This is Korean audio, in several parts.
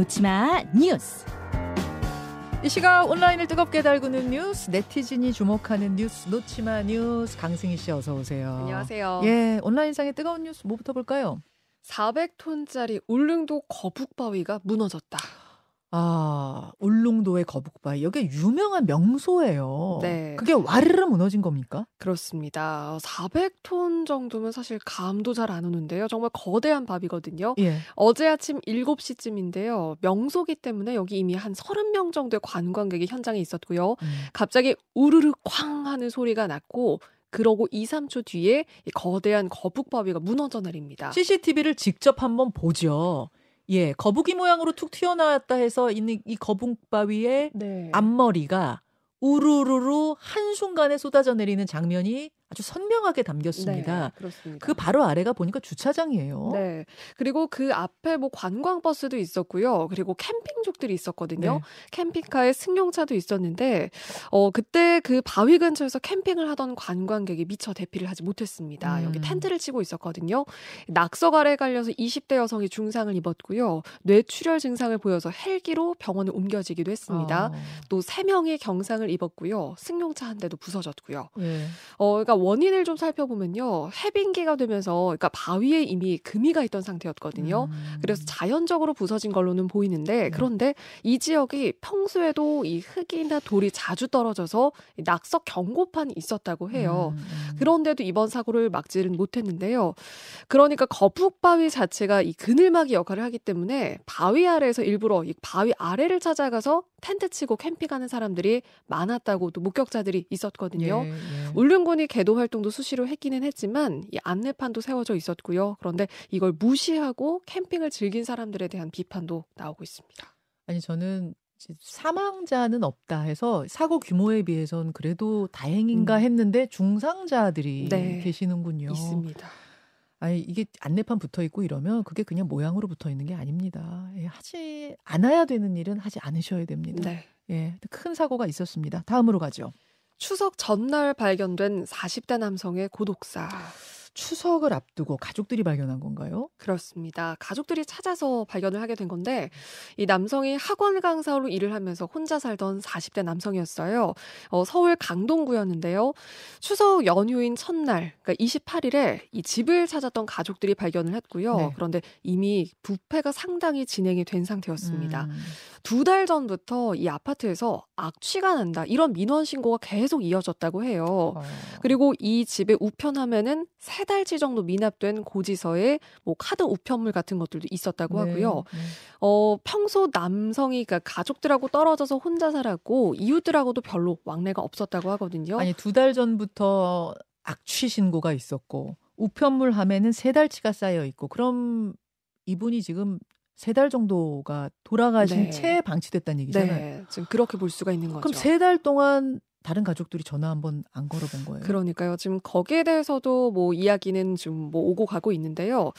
놓치마 뉴스. 이 시각 온라인을 뜨겁게 달구는 뉴스, 네티즌이 주목하는 뉴스, 놓치마 뉴스, 강승희 씨 어서 오세요. 안녕하세요. 예, 온라인상의 뜨거운 뉴스 뭐부터 볼까요? 400톤짜리 울릉도 거북바위가 무너졌다. 아, 울릉도의 거북바위. 여기 유명한 명소예요. 네. 그게 와르르 무너진 겁니까? 그렇습니다. 400톤 정도면 사실 감도 잘 안 오는데요. 정말 거대한 바위거든요. 예. 어제 아침 7시쯤인데요. 명소기 때문에 여기 이미 한 30명 정도의 관광객이 현장에 있었고요. 음. 갑자기 우르르 쾅 하는 소리가 났고 그러고 2, 3초 뒤에 이 거대한 거북바위가 무너져 내립니다. CCTV를 직접 한번 보죠. 예, 거북이 모양으로 툭 튀어나왔다 해서 있는 이 거북바위의 네. 앞머리가 우르르르 한순간에 쏟아져 내리는 장면이 아주 선명하게 담겼습니다. 네, 그렇습니다. 그 바로 아래가 보니까 주차장이에요. 네. 그리고 그 앞에 뭐 관광버스도 있었고요. 그리고 캠핑족들이 있었거든요. 네. 캠핑카에 승용차도 있었는데, 어, 그때 그 바위 근처에서 캠핑을 하던 관광객이 미처 대피를 하지 못했습니다. 음. 여기 텐트를 치고 있었거든요. 낙서가래에 깔려서 20대 여성이 중상을 입었고요. 뇌출혈 증상을 보여서 헬기로 병원에 옮겨지기도 했습니다. 어, 또 3명이 경상을 입었고요. 승용차 한 대도 부서졌고요. 예. 어, 그러니까 원인을 좀 살펴보면요. 해빙기가 되면서, 그러니까 바위에 이미 금이가 있던 상태였거든요. 음. 그래서 자연적으로 부서진 걸로는 보이는데, 그런데 이 지역이 평소에도 이 흙이나 돌이 자주 떨어져서 이 낙석 경고판이 있었다고 해요. 음, 음. 그런데도 이번 사고를 막지는 못했는데요. 그러니까 거북바위 자체가 이 그늘막이 역할을 하기 때문에 바위 아래에서 일부러 이 바위 아래를 찾아가서 텐트 치고 캠핑하는 사람들이 많았다고 또 목격자들이 있었거든요. 예, 예. 울릉군이 개도 활동도 수시로 했기는 했지만 이 안내판도 세워져 있었고요. 그런데 이걸 무시하고 캠핑을 즐긴 사람들에 대한 비판도 나오고 있습니다. 아니 저는 사망자는 없다 해서 사고 규모에 비해선 그래도 다행인가 음. 했는데 중상자들이 네. 계시는군요. 있습니다. 아니 이게 안내판 붙어 있고 이러면 그게 그냥 모양으로 붙어 있는 게 아닙니다. 예, 하지 않아야 되는 일은 하지 않으셔야 됩니다. 네. 예, 큰 사고가 있었습니다. 다음으로 가죠. 추석 전날 발견된 40대 남성의 고독사. 추석을 앞두고 가족들이 발견한 건가요? 그렇습니다. 가족들이 찾아서 발견을 하게 된 건데 이 남성이 학원 강사로 일을 하면서 혼자 살던 40대 남성이었어요. 어, 서울 강동구였는데요. 추석 연휴인 첫날, 그러니까 28일에 이 집을 찾았던 가족들이 발견을 했고요. 네. 그런데 이미 부패가 상당히 진행이 된 상태였습니다. 음, 두달 전부터 이 아파트에서 악취가 난다 이런 민원 신고가 계속 이어졌다고 해요. 어, 그리고 이 집의 우편함에는 세 달치 정도 미납된 고지서에 뭐 카드 우편물 같은 것들도 있었다고 네, 하고요. 네. 어, 평소 남성이 그러니까 가족들하고 떨어져서 혼자 살았고 이웃들하고도 별로 왕래가 없었다고 하거든요. 아니 두 달 전부터 악취 신고가 있었고 우편물 함에는 세 달치가 쌓여 있고 그럼 이분이 지금 세달 정도가 돌아가신 네. 채 방치됐다는 얘기잖아요. 네, 지금 그렇게 볼 수가 있는 거죠. 그럼 세 달 동안 다른 가족들이 전화 한번 안 걸어본 거예요. 그러니까요. 지금 거기에 대해서도 뭐 이야기는 좀뭐 오고 가고 있는데요.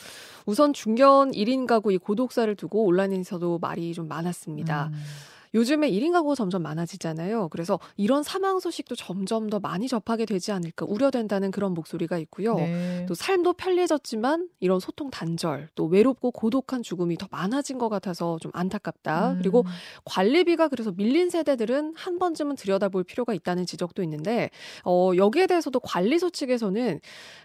우선 중견 1인 가구 이 고독사를 두고 온라인에서도 말이 좀 많았습니다. 음, 요즘에 1인 가구가 점점 많아지잖아요. 그래서 이런 사망 소식도 점점 더 많이 접하게 되지 않을까 우려된다는 그런 목소리가 있고요. 네. 또 삶도 편리해졌지만 이런 소통 단절, 또 외롭고 고독한 죽음이 더 많아진 것 같아서 좀 안타깝다. 음, 그리고 관리비가 그래서 밀린 세대들은 한 번쯤은 들여다볼 필요가 있다는 지적도 있는데 어 여기에 대해서도 관리소 측에서는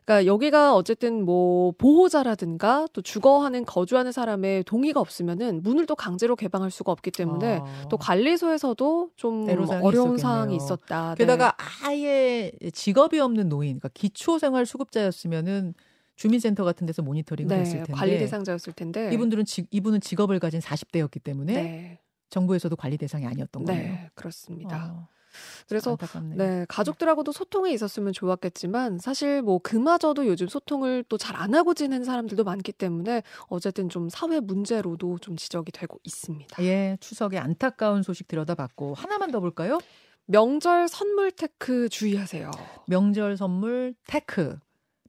그러니까 여기가 어쨌든 뭐 보호자라든가 또 주거하는 거주하는 사람의 동의가 없으면은 문을 또 강제로 개방할 수가 없기 때문에 아. 또 관리소에서도 좀 어려운 있었겠네요. 사항이 있었다. 네. 게다가 아예 직업이 없는 노인, 그러니까 기초생활 수급자였으면은 주민센터 같은 데서 모니터링을 네, 했을 텐데 관리 대상자였을 텐데 이분들은 지, 이분은 직업을 가진 40대였기 때문에 네, 정부에서도 관리 대상이 아니었던 거예요. 네 그렇습니다. 어, 그래서 안타깝네요. 네, 가족들하고도 소통이 있었으면 좋았겠지만 사실 뭐 그마저도 요즘 소통을 또 잘 안 하고 지내는 사람들도 많기 때문에 어쨌든 좀 사회 문제로도 좀 지적이 되고 있습니다. 예, 추석에 안타까운 소식 들여다봤고 하나만 더 볼까요? 명절 선물 테크 주의하세요. 명절 선물 테크.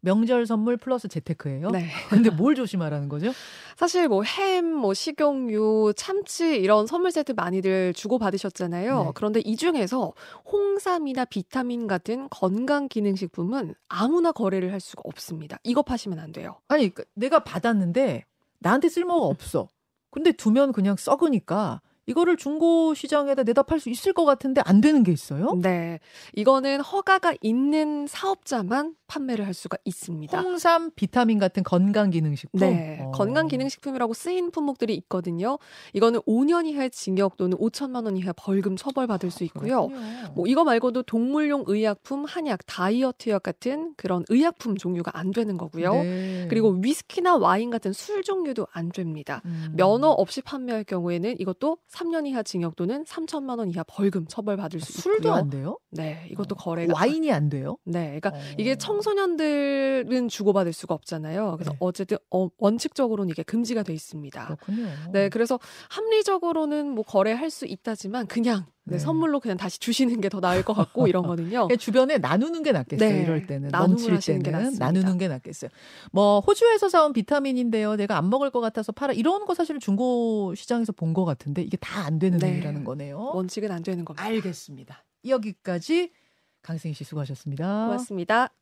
명절 선물 플러스 재테크예요. 네. 근데 뭘 조심하라는 거죠? 사실 뭐 햄, 뭐 식용유, 참치 이런 선물 세트 많이들 주고 받으셨잖아요. 네. 그런데 이 중에서 홍삼이나 비타민 같은 건강 기능 식품은 아무나 거래를 할 수가 없습니다. 이거 파시면 안 돼요. 아니, 그 내가 받았는데 나한테 쓸모가 없어. 근데 두면 그냥 썩으니까 이거를 중고 시장에다 내다 팔 수 있을 것 같은데 안 되는 게 있어요? 네. 이거는 허가가 있는 사업자만 판매를 할 수가 있습니다. 홍삼, 비타민 같은 건강 기능식품. 네. 어. 건강 기능식품이라고 쓰인 품목들이 있거든요. 이거는 5년 이하의 징역 또는 5천만 원 이하 벌금 처벌받을 수 있고요. 그렇군요. 뭐 이거 말고도 동물용 의약품, 한약, 다이어트약 같은 그런 의약품 종류가 안 되는 거고요. 네. 그리고 위스키나 와인 같은 술 종류도 안 됩니다. 음. 면허 없이 판매할 경우에는 이것도 3년 이하 징역 또는 3천만 원 이하 벌금 처벌받을 수 술도 있고요. 안 돼요? 네, 이것도 어. 거래가 와인이 안 돼요? 네, 그러니까 어. 이게 청소년들은 주고받을 수가 없잖아요. 그래서 네. 어쨌든 어, 원칙적으로는 이게 금지가 돼 있습니다. 그렇군요. 네, 그래서 합리적으로는 뭐 거래할 수 있다지만 그냥 네, 네. 선물로 그냥 다시 주시는 게 더 나을 것 같고 이런거든요. 그냥 주변에 나누는 게 낫겠어요. 네, 이럴 때는 넘칠 하시는 게 때는 낫습니다. 나누는 게 낫겠어요. 뭐 호주에서 사온 비타민인데요. 내가 안 먹을 것 같아서 팔아. 이런 거 사실 중고 시장에서 본 것 같은데 이게 다 안 되는 네. 일이라는 거네요. 원칙은 안 되는 겁니다. 알겠습니다. 여기까지 강승희 씨 수고하셨습니다. 고맙습니다.